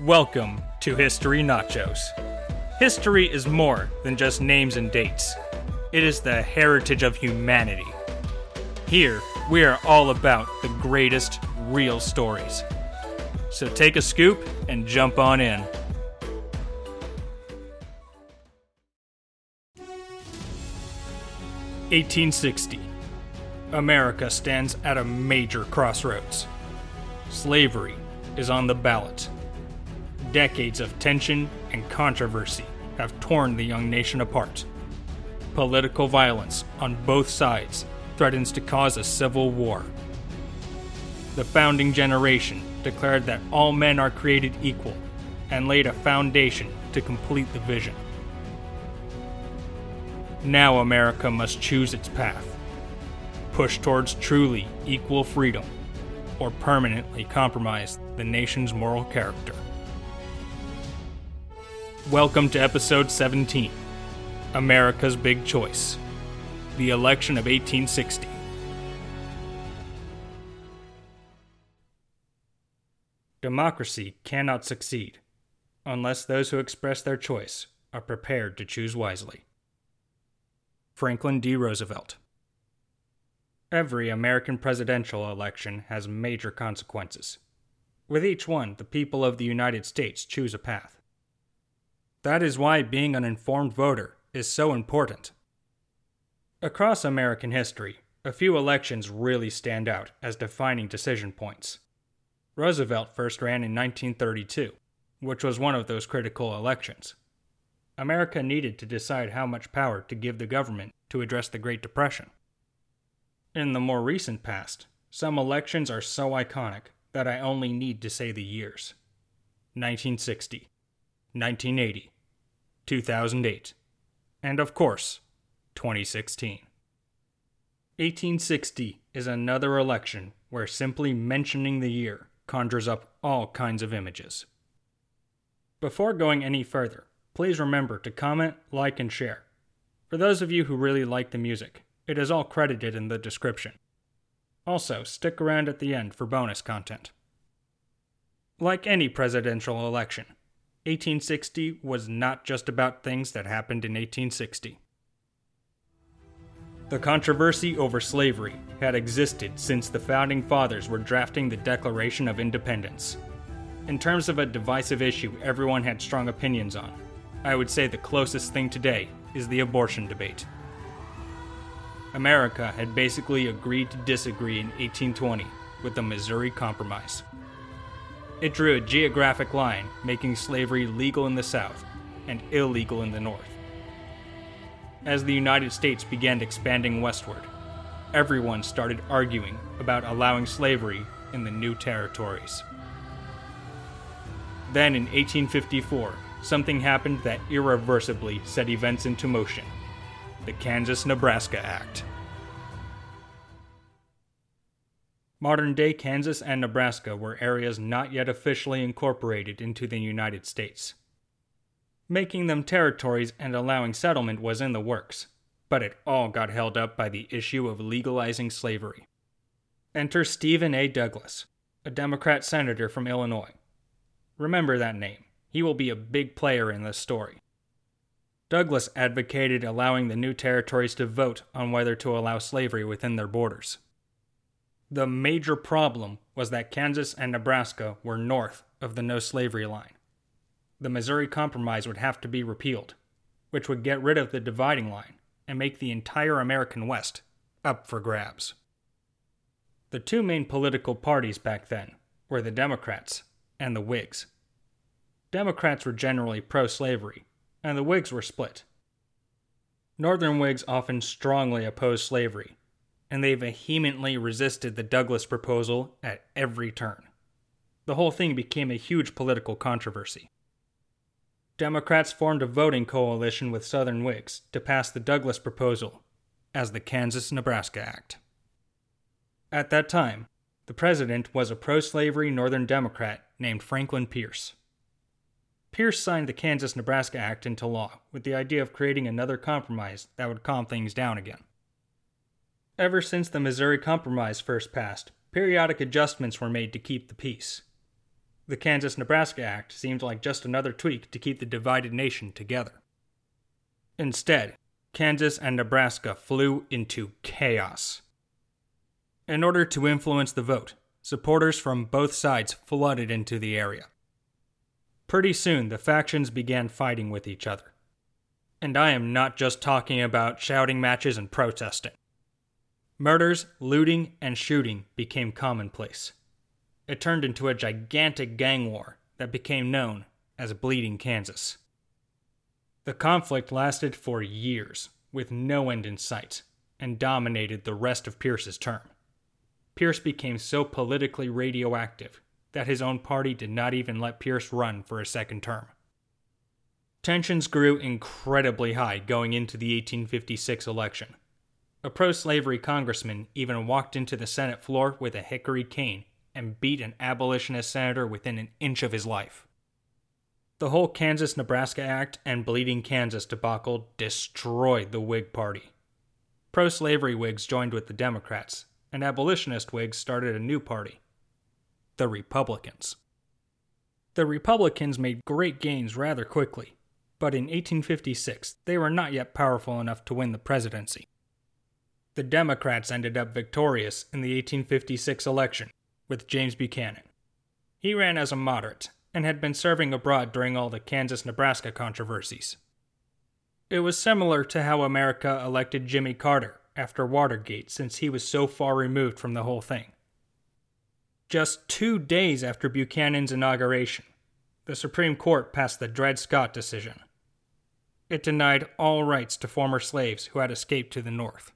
Welcome to History Nachos. History is more than just names and dates, it is the heritage of humanity. Here, we are all about the greatest real stories. So take a scoop and jump on in. Eighteen sixty. America stands at a major crossroads. Slavery is on the ballot. Decades of tension and controversy have torn the young nation apart. Political violence on both sides threatens to cause a civil war. The founding generation declared that all men are created equal and laid a foundation to complete the vision. Now America must choose its path push towards truly equal freedom or permanently compromise the nation's moral character. Welcome to episode 17 America's Big Choice The Election of 1860. Democracy cannot succeed unless those who express their choice are prepared to choose wisely. Franklin D. Roosevelt. Every American presidential election has major consequences. With each one, the people of the United States choose a path. That is why being an informed voter is so important. Across American history, a few elections really stand out as defining decision points. Roosevelt first ran in 1932, which was one of those critical elections. America needed to decide how much power to give the government to address the Great Depression. In the more recent past, some elections are so iconic that I only need to say the years 1960, 1980, 2008, and of course, 2016. 1860 is another election where simply mentioning the year conjures up all kinds of images. Before going any further, please remember to comment, like, and share. For those of you who really like the music, it is all credited in the description. Also, stick around at the end for bonus content. Like any presidential election, 1860 was not just about things that happened in 1860. The controversy over slavery had existed since the Founding Fathers were drafting the Declaration of Independence. In terms of a divisive issue everyone had strong opinions on, I would say the closest thing today is the abortion debate. America had basically agreed to disagree in 1820 with the Missouri Compromise. It drew a geographic line making slavery legal in the South and illegal in the North. As the United States began expanding westward, everyone started arguing about allowing slavery in the new territories. Then in 1854, something happened that irreversibly set events into motion the Kansas Nebraska Act. Modern day Kansas and Nebraska were areas not yet officially incorporated into the United States. Making them territories and allowing settlement was in the works, but it all got held up by the issue of legalizing slavery. Enter Stephen A. Douglas, a Democrat senator from Illinois. Remember that name, he will be a big player in this story. Douglas advocated allowing the new territories to vote on whether to allow slavery within their borders. The major problem was that Kansas and Nebraska were north of the no slavery line. The Missouri Compromise would have to be repealed, which would get rid of the dividing line and make the entire American West up for grabs. The two main political parties back then were the Democrats and the Whigs. Democrats were generally pro slavery, and the Whigs were split. Northern Whigs often strongly opposed slavery, and they vehemently resisted the Douglas proposal at every turn. The whole thing became a huge political controversy. Democrats formed a voting coalition with Southern Whigs to pass the Douglas proposal as the Kansas Nebraska Act. At that time, the president was a pro slavery Northern Democrat named Franklin Pierce. Pierce signed the Kansas Nebraska Act into law with the idea of creating another compromise that would calm things down again. Ever since the Missouri Compromise first passed, periodic adjustments were made to keep the peace. the Kansas Nebraska Act seemed like just another tweak to keep the divided nation together. Instead, Kansas and Nebraska flew into chaos. In order to influence the vote, supporters from both sides flooded into the area. Pretty soon, the factions began fighting with each other. And I am not just talking about shouting matches and protesting. Murders, looting, and shooting became commonplace. It turned into a gigantic gang war that became known as Bleeding Kansas. The conflict lasted for years, with no end in sight, and dominated the rest of Pierce's term. Pierce became so politically radioactive that his own party did not even let Pierce run for a second term. Tensions grew incredibly high going into the 1856 election. A pro slavery congressman even walked into the Senate floor with a hickory cane and beat an abolitionist senator within an inch of his life. The whole Kansas Nebraska Act and Bleeding Kansas debacle destroyed the Whig Party. Pro slavery Whigs joined with the Democrats, and abolitionist Whigs started a new party the Republicans. The Republicans made great gains rather quickly, but in 1856 they were not yet powerful enough to win the presidency. The Democrats ended up victorious in the 1856 election with James Buchanan. He ran as a moderate and had been serving abroad during all the Kansas Nebraska controversies. It was similar to how America elected Jimmy Carter after Watergate since he was so far removed from the whole thing. Just two days after Buchanan's inauguration, the Supreme Court passed the Dred Scott decision. It denied all rights to former slaves who had escaped to the North.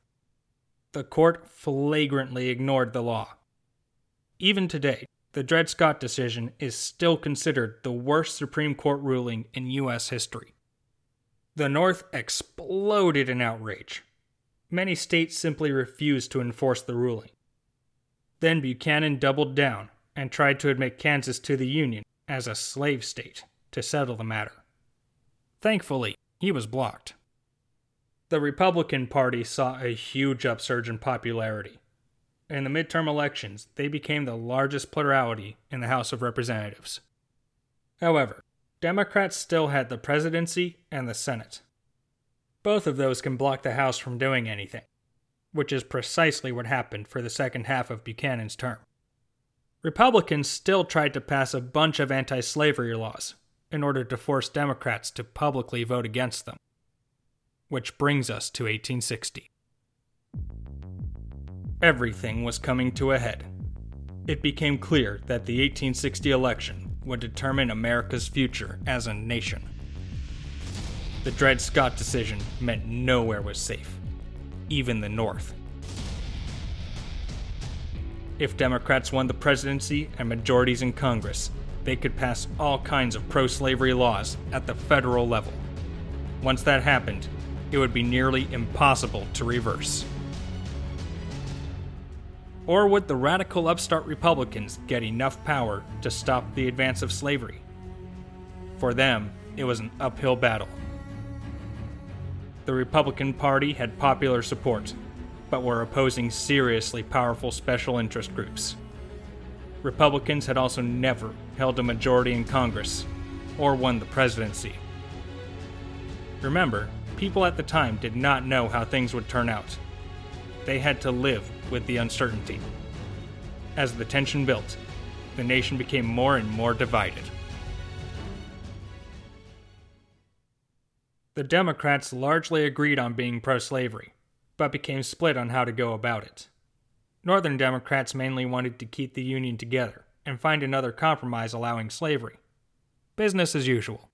The court flagrantly ignored the law. Even today, the Dred Scott decision is still considered the worst Supreme Court ruling in U.S. history. The North exploded in outrage. Many states simply refused to enforce the ruling. Then Buchanan doubled down and tried to admit Kansas to the Union as a slave state to settle the matter. Thankfully, he was blocked. The Republican Party saw a huge upsurge in popularity in the midterm elections, they became the largest plurality in the House of Representatives. However, Democrats still had the presidency and the Senate. Both of those can block the House from doing anything, which is precisely what happened for the second half of Buchanan's term. Republicans still tried to pass a bunch of anti slavery laws in order to force Democrats to publicly vote against them. Which brings us to 1860 everything was coming to a head. It became clear that the 1860 election would determine America's future as a nation. The Dred Scott decision meant nowhere was safe, even the North. If Democrats won the presidency and majorities in Congress, they could pass all kinds of pro slavery laws at the federal level. Once that happened, it would be nearly impossible to reverse. Or would the radical upstart Republicans get enough power to stop the advance of slavery? For them, it was an uphill battle. The Republican Party had popular support, but were opposing seriously powerful special interest groups. Republicans had also never held a majority in Congress or won the presidency. Remember, people at the time did not know how things would turn out. They had to live with the uncertainty. As the tension built, the nation became more and more divided. The Democrats largely agreed on being pro slavery, but became split on how to go about it. Northern Democrats mainly wanted to keep the Union together and find another compromise allowing slavery. Business as usual.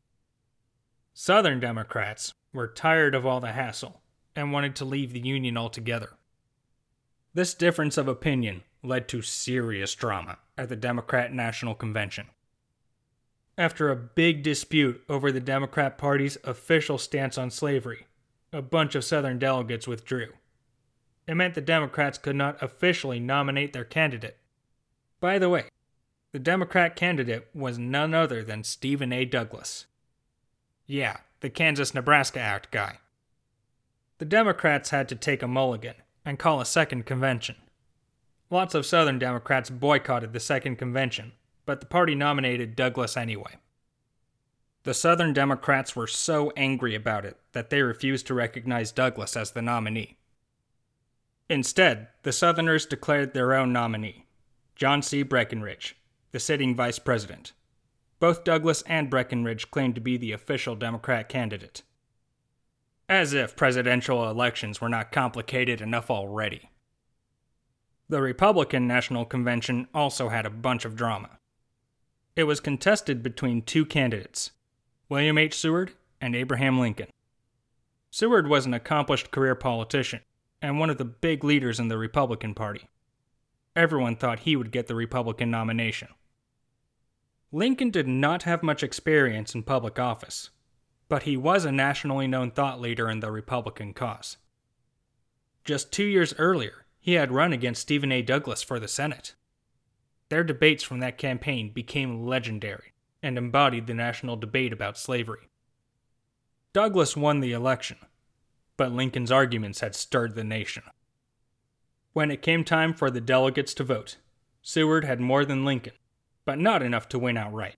Southern Democrats were tired of all the hassle and wanted to leave the Union altogether. This difference of opinion led to serious drama at the Democrat National Convention. After a big dispute over the Democrat Party's official stance on slavery, a bunch of Southern delegates withdrew. It meant the Democrats could not officially nominate their candidate. By the way, the Democrat candidate was none other than Stephen A. Douglas. Yeah, the Kansas Nebraska Act guy. The Democrats had to take a mulligan and call a second convention. Lots of Southern Democrats boycotted the second convention, but the party nominated Douglas anyway. The Southern Democrats were so angry about it that they refused to recognize Douglas as the nominee. Instead, the Southerners declared their own nominee, John C. Breckinridge, the sitting vice president. Both Douglas and Breckinridge claimed to be the official Democrat candidate. As if presidential elections were not complicated enough already. The Republican National Convention also had a bunch of drama. It was contested between two candidates, William H. Seward and Abraham Lincoln. Seward was an accomplished career politician and one of the big leaders in the Republican Party. Everyone thought he would get the Republican nomination. Lincoln did not have much experience in public office, but he was a nationally known thought leader in the Republican cause. Just two years earlier, he had run against Stephen A. Douglas for the Senate. Their debates from that campaign became legendary and embodied the national debate about slavery. Douglas won the election, but Lincoln's arguments had stirred the nation. When it came time for the delegates to vote, Seward had more than Lincoln, but not enough to win outright.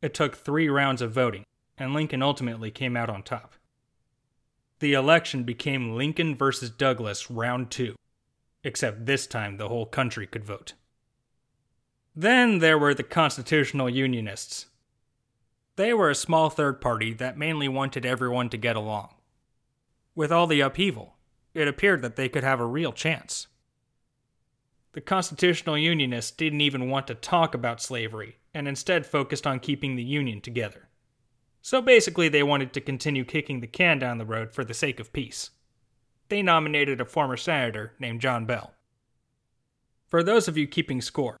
It took three rounds of voting, and Lincoln ultimately came out on top. The election became Lincoln versus Douglas round two, except this time the whole country could vote. Then there were the constitutional unionists. They were a small third party that mainly wanted everyone to get along. With all the upheaval, it appeared that they could have a real chance. The constitutional unionists didn't even want to talk about slavery and instead focused on keeping the Union together. So basically, they wanted to continue kicking the can down the road for the sake of peace. They nominated a former senator named John Bell. For those of you keeping score,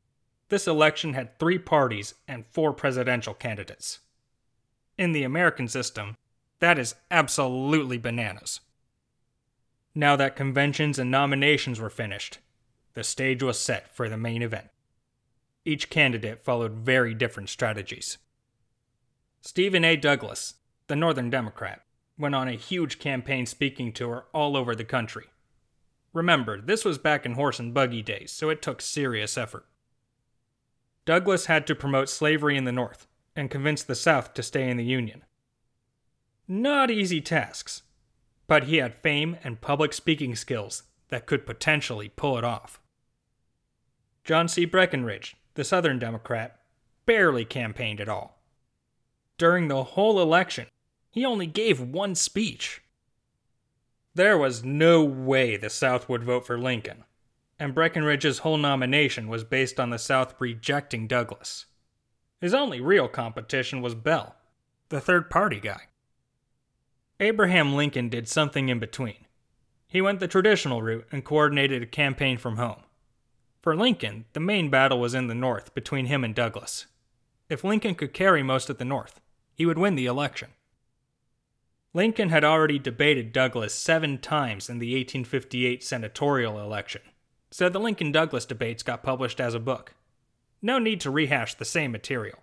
this election had three parties and four presidential candidates. In the American system, that is absolutely bananas. Now that conventions and nominations were finished, the stage was set for the main event. Each candidate followed very different strategies. Stephen A. Douglas, the Northern Democrat, went on a huge campaign speaking tour all over the country. Remember, this was back in horse and buggy days, so it took serious effort. Douglas had to promote slavery in the North and convince the South to stay in the Union. Not easy tasks, but he had fame and public speaking skills that could potentially pull it off. John C. Breckinridge, the Southern Democrat, barely campaigned at all. During the whole election, he only gave one speech. There was no way the South would vote for Lincoln and Breckinridge's whole nomination was based on the South rejecting Douglas. His only real competition was Bell, the third party guy. Abraham Lincoln did something in between. He went the traditional route and coordinated a campaign from home. For Lincoln, the main battle was in the North between him and Douglas. If Lincoln could carry most of the North, he would win the election. Lincoln had already debated Douglas seven times in the 1858 senatorial election, so the Lincoln Douglas debates got published as a book. No need to rehash the same material.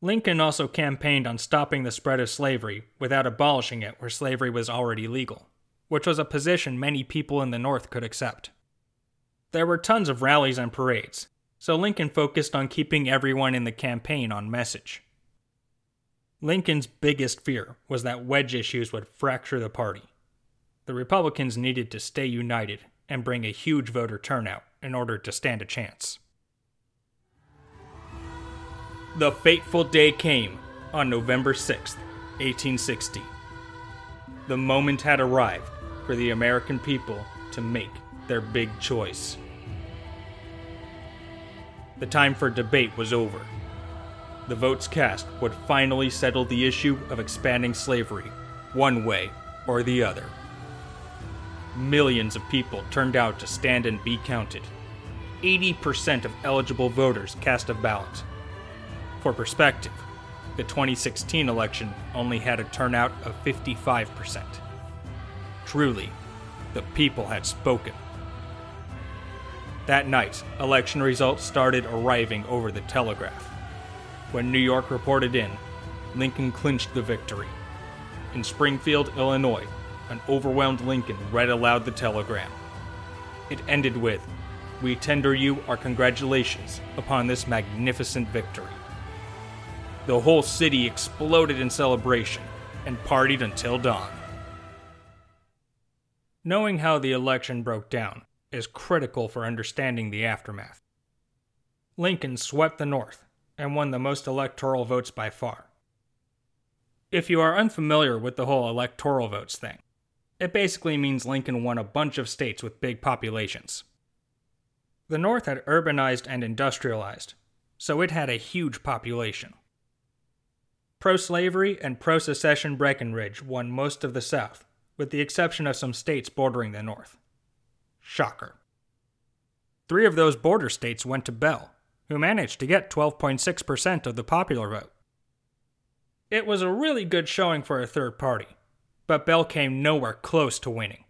Lincoln also campaigned on stopping the spread of slavery without abolishing it where slavery was already legal, which was a position many people in the North could accept. There were tons of rallies and parades, so Lincoln focused on keeping everyone in the campaign on message. Lincoln's biggest fear was that wedge issues would fracture the party. The Republicans needed to stay united and bring a huge voter turnout in order to stand a chance. The fateful day came on November 6th, 1860. The moment had arrived for the American people to make their big choice. The time for debate was over. The votes cast would finally settle the issue of expanding slavery, one way or the other. Millions of people turned out to stand and be counted. 80% of eligible voters cast a ballot. For perspective, the 2016 election only had a turnout of 55%. Truly, the people had spoken. That night, election results started arriving over the telegraph. When New York reported in, Lincoln clinched the victory. In Springfield, Illinois, an overwhelmed Lincoln read aloud the telegram. It ended with we tender you our congratulations upon this magnificent victory. The whole city exploded in celebration and partied until dawn. Knowing how the election broke down is critical for understanding the aftermath. Lincoln swept the North and won the most electoral votes by far. If you are unfamiliar with the whole electoral votes thing, it basically means Lincoln won a bunch of states with big populations. The North had urbanized and industrialized, so it had a huge population. Pro slavery and pro secession Breckinridge won most of the South, with the exception of some states bordering the North. Shocker. Three of those border states went to Bell, who managed to get 12.6% of the popular vote. It was a really good showing for a third party, but Bell came nowhere close to winning.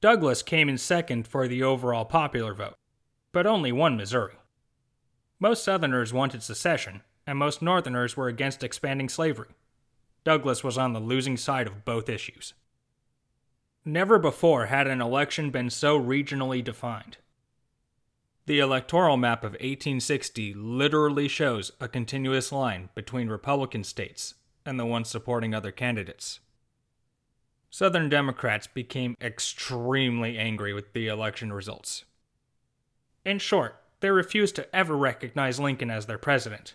Douglas came in second for the overall popular vote, but only won Missouri. Most Southerners wanted secession, and most Northerners were against expanding slavery. Douglas was on the losing side of both issues. Never before had an election been so regionally defined. The electoral map of 1860 literally shows a continuous line between Republican states and the ones supporting other candidates. Southern Democrats became extremely angry with the election results. In short, they refused to ever recognize Lincoln as their president.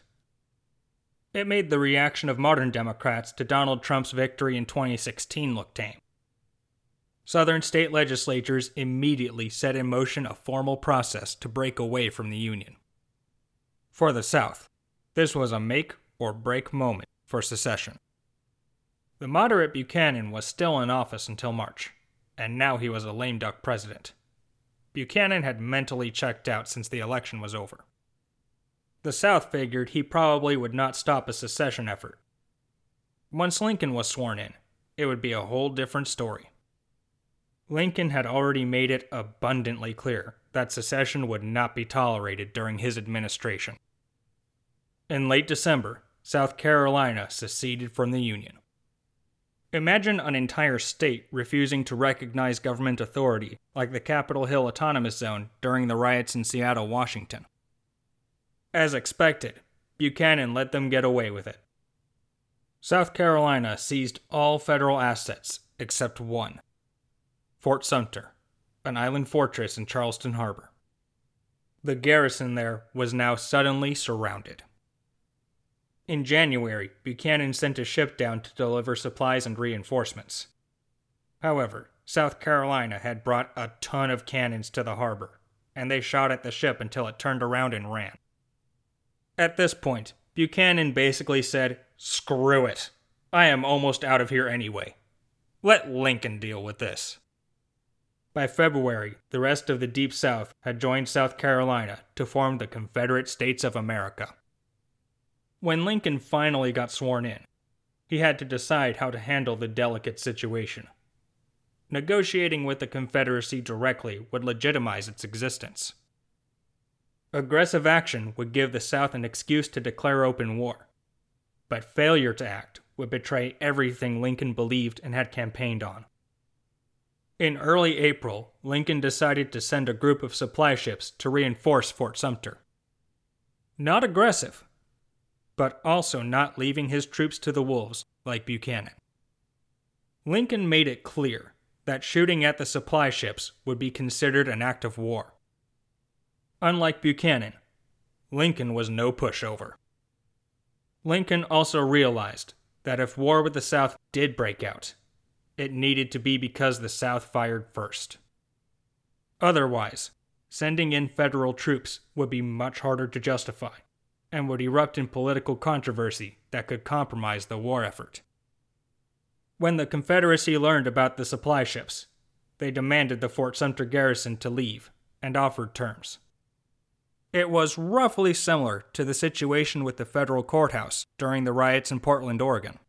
It made the reaction of modern Democrats to Donald Trump's victory in 2016 look tame. Southern state legislatures immediately set in motion a formal process to break away from the Union. For the South, this was a make or break moment for secession. The moderate Buchanan was still in office until March, and now he was a lame duck president. Buchanan had mentally checked out since the election was over. The South figured he probably would not stop a secession effort. Once Lincoln was sworn in, it would be a whole different story. Lincoln had already made it abundantly clear that secession would not be tolerated during his administration. In late December, South Carolina seceded from the Union. Imagine an entire state refusing to recognize government authority, like the Capitol Hill Autonomous Zone during the riots in Seattle, Washington. As expected, Buchanan let them get away with it. South Carolina seized all federal assets except one Fort Sumter, an island fortress in Charleston Harbor. The garrison there was now suddenly surrounded. In January, Buchanan sent a ship down to deliver supplies and reinforcements. However, South Carolina had brought a ton of cannons to the harbor, and they shot at the ship until it turned around and ran. At this point, Buchanan basically said, Screw it. I am almost out of here anyway. Let Lincoln deal with this. By February, the rest of the Deep South had joined South Carolina to form the Confederate States of America. When Lincoln finally got sworn in, he had to decide how to handle the delicate situation. Negotiating with the Confederacy directly would legitimize its existence. Aggressive action would give the South an excuse to declare open war, but failure to act would betray everything Lincoln believed and had campaigned on. In early April, Lincoln decided to send a group of supply ships to reinforce Fort Sumter. Not aggressive, but also not leaving his troops to the wolves like Buchanan. Lincoln made it clear that shooting at the supply ships would be considered an act of war. Unlike Buchanan, Lincoln was no pushover. Lincoln also realized that if war with the South did break out, it needed to be because the South fired first. Otherwise, sending in federal troops would be much harder to justify and would erupt in political controversy that could compromise the war effort. When the Confederacy learned about the supply ships, they demanded the Fort Sumter garrison to leave and offered terms. It was roughly similar to the situation with the federal courthouse during the riots in Portland, Oregon.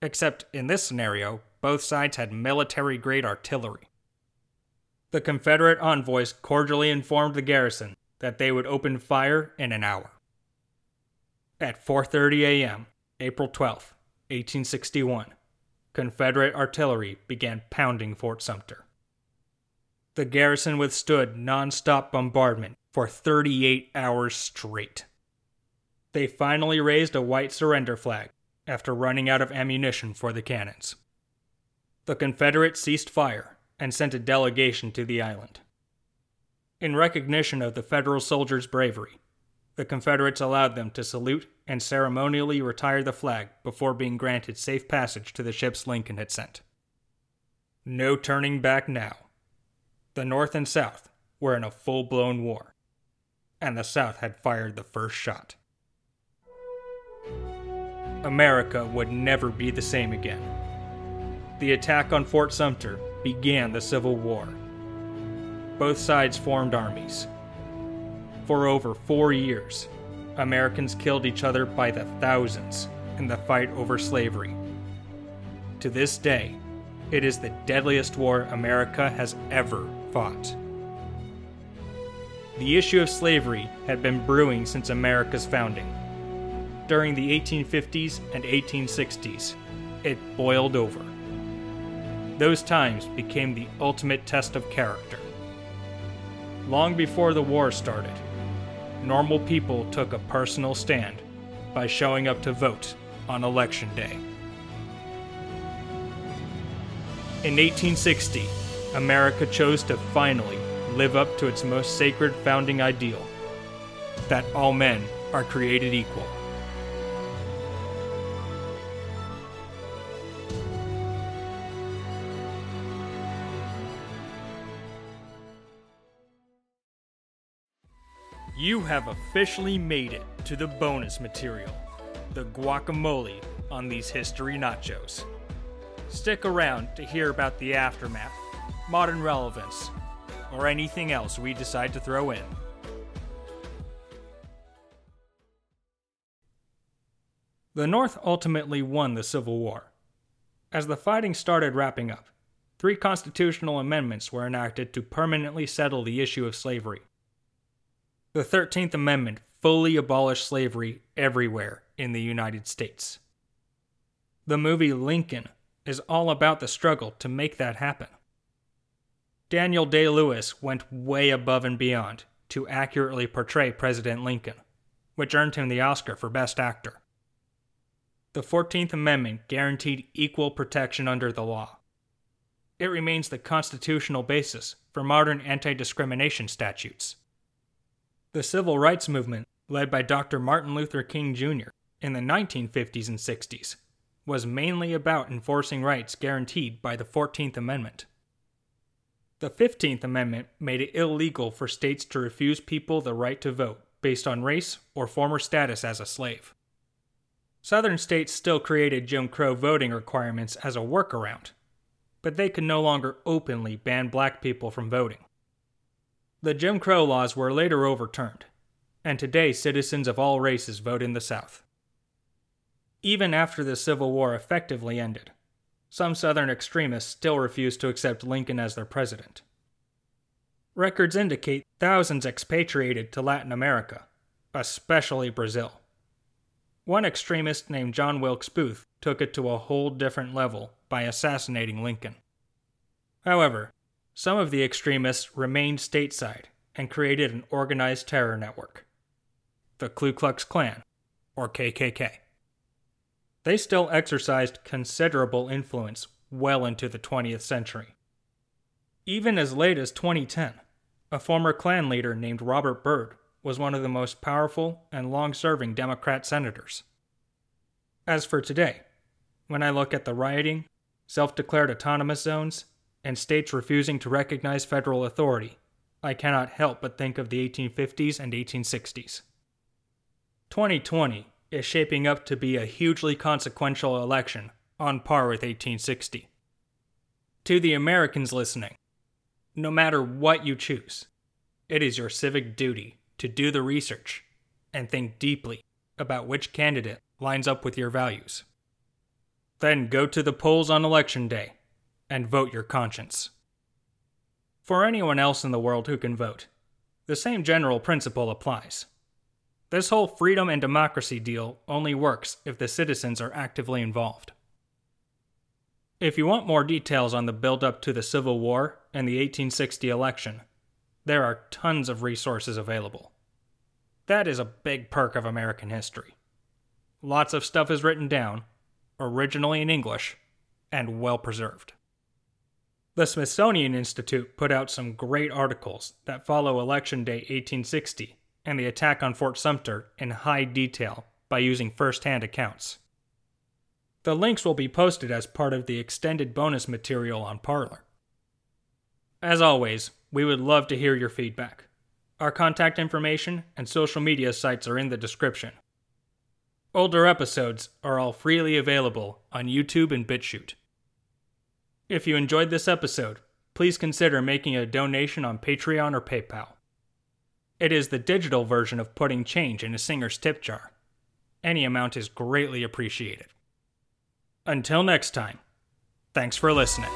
Except in this scenario, both sides had military grade artillery. The Confederate envoys cordially informed the garrison that they would open fire in an hour. At 4:30 a.m., April 12, 1861, Confederate artillery began pounding Fort Sumter. The garrison withstood non stop bombardment for 38 hours straight. They finally raised a white surrender flag after running out of ammunition for the cannons. The Confederates ceased fire and sent a delegation to the island. In recognition of the Federal soldiers' bravery, the Confederates allowed them to salute and ceremonially retire the flag before being granted safe passage to the ships Lincoln had sent. No turning back now. The North and South were in a full blown war, and the South had fired the first shot. America would never be the same again. The attack on Fort Sumter began the Civil War. Both sides formed armies. For over four years, Americans killed each other by the thousands in the fight over slavery. To this day, it is the deadliest war America has ever fought. The issue of slavery had been brewing since America's founding. During the 1850s and 1860s, it boiled over. Those times became the ultimate test of character. Long before the war started, normal people took a personal stand by showing up to vote on Election Day. In 1860, America chose to finally live up to its most sacred founding ideal that all men are created equal. You have officially made it to the bonus material the guacamole on these history nachos. Stick around to hear about the aftermath, modern relevance, or anything else we decide to throw in. The North ultimately won the Civil War. As the fighting started wrapping up, three constitutional amendments were enacted to permanently settle the issue of slavery. The 13th Amendment fully abolished slavery everywhere in the United States. The movie Lincoln is all about the struggle to make that happen. Daniel Day Lewis went way above and beyond to accurately portray President Lincoln, which earned him the Oscar for Best Actor. The 14th Amendment guaranteed equal protection under the law. It remains the constitutional basis for modern anti discrimination statutes. The civil rights movement, led by Dr. Martin Luther King Jr. in the 1950s and 60s, was mainly about enforcing rights guaranteed by the 14th Amendment. The 15th Amendment made it illegal for states to refuse people the right to vote based on race or former status as a slave. Southern states still created Jim Crow voting requirements as a workaround, but they could no longer openly ban black people from voting. The Jim Crow laws were later overturned, and today citizens of all races vote in the South. Even after the Civil War effectively ended, some Southern extremists still refused to accept Lincoln as their president. Records indicate thousands expatriated to Latin America, especially Brazil. One extremist named John Wilkes Booth took it to a whole different level by assassinating Lincoln. However, some of the extremists remained stateside and created an organized terror network the Ku Klux Klan, or KKK. They still exercised considerable influence well into the 20th century. Even as late as 2010, a former Klan leader named Robert Byrd was one of the most powerful and long serving Democrat senators. As for today, when I look at the rioting, self declared autonomous zones, and states refusing to recognize federal authority, I cannot help but think of the 1850s and 1860s. 2020 is shaping up to be a hugely consequential election, on par with 1860. To the Americans listening, no matter what you choose, it is your civic duty to do the research and think deeply about which candidate lines up with your values. Then go to the polls on election day and vote your conscience. For anyone else in the world who can vote, the same general principle applies. This whole freedom and democracy deal only works if the citizens are actively involved. If you want more details on the build up to the Civil War and the 1860 election, there are tons of resources available. That is a big perk of American history. Lots of stuff is written down, originally in English, and well preserved. The Smithsonian Institute put out some great articles that follow Election Day 1860 and the attack on Fort Sumter in high detail by using first hand accounts. The links will be posted as part of the extended bonus material on Parler. As always, we would love to hear your feedback. Our contact information and social media sites are in the description. Older episodes are all freely available on YouTube and BitChute. If you enjoyed this episode, please consider making a donation on Patreon or PayPal. It is the digital version of putting change in a singer's tip jar. Any amount is greatly appreciated. Until next time, thanks for listening.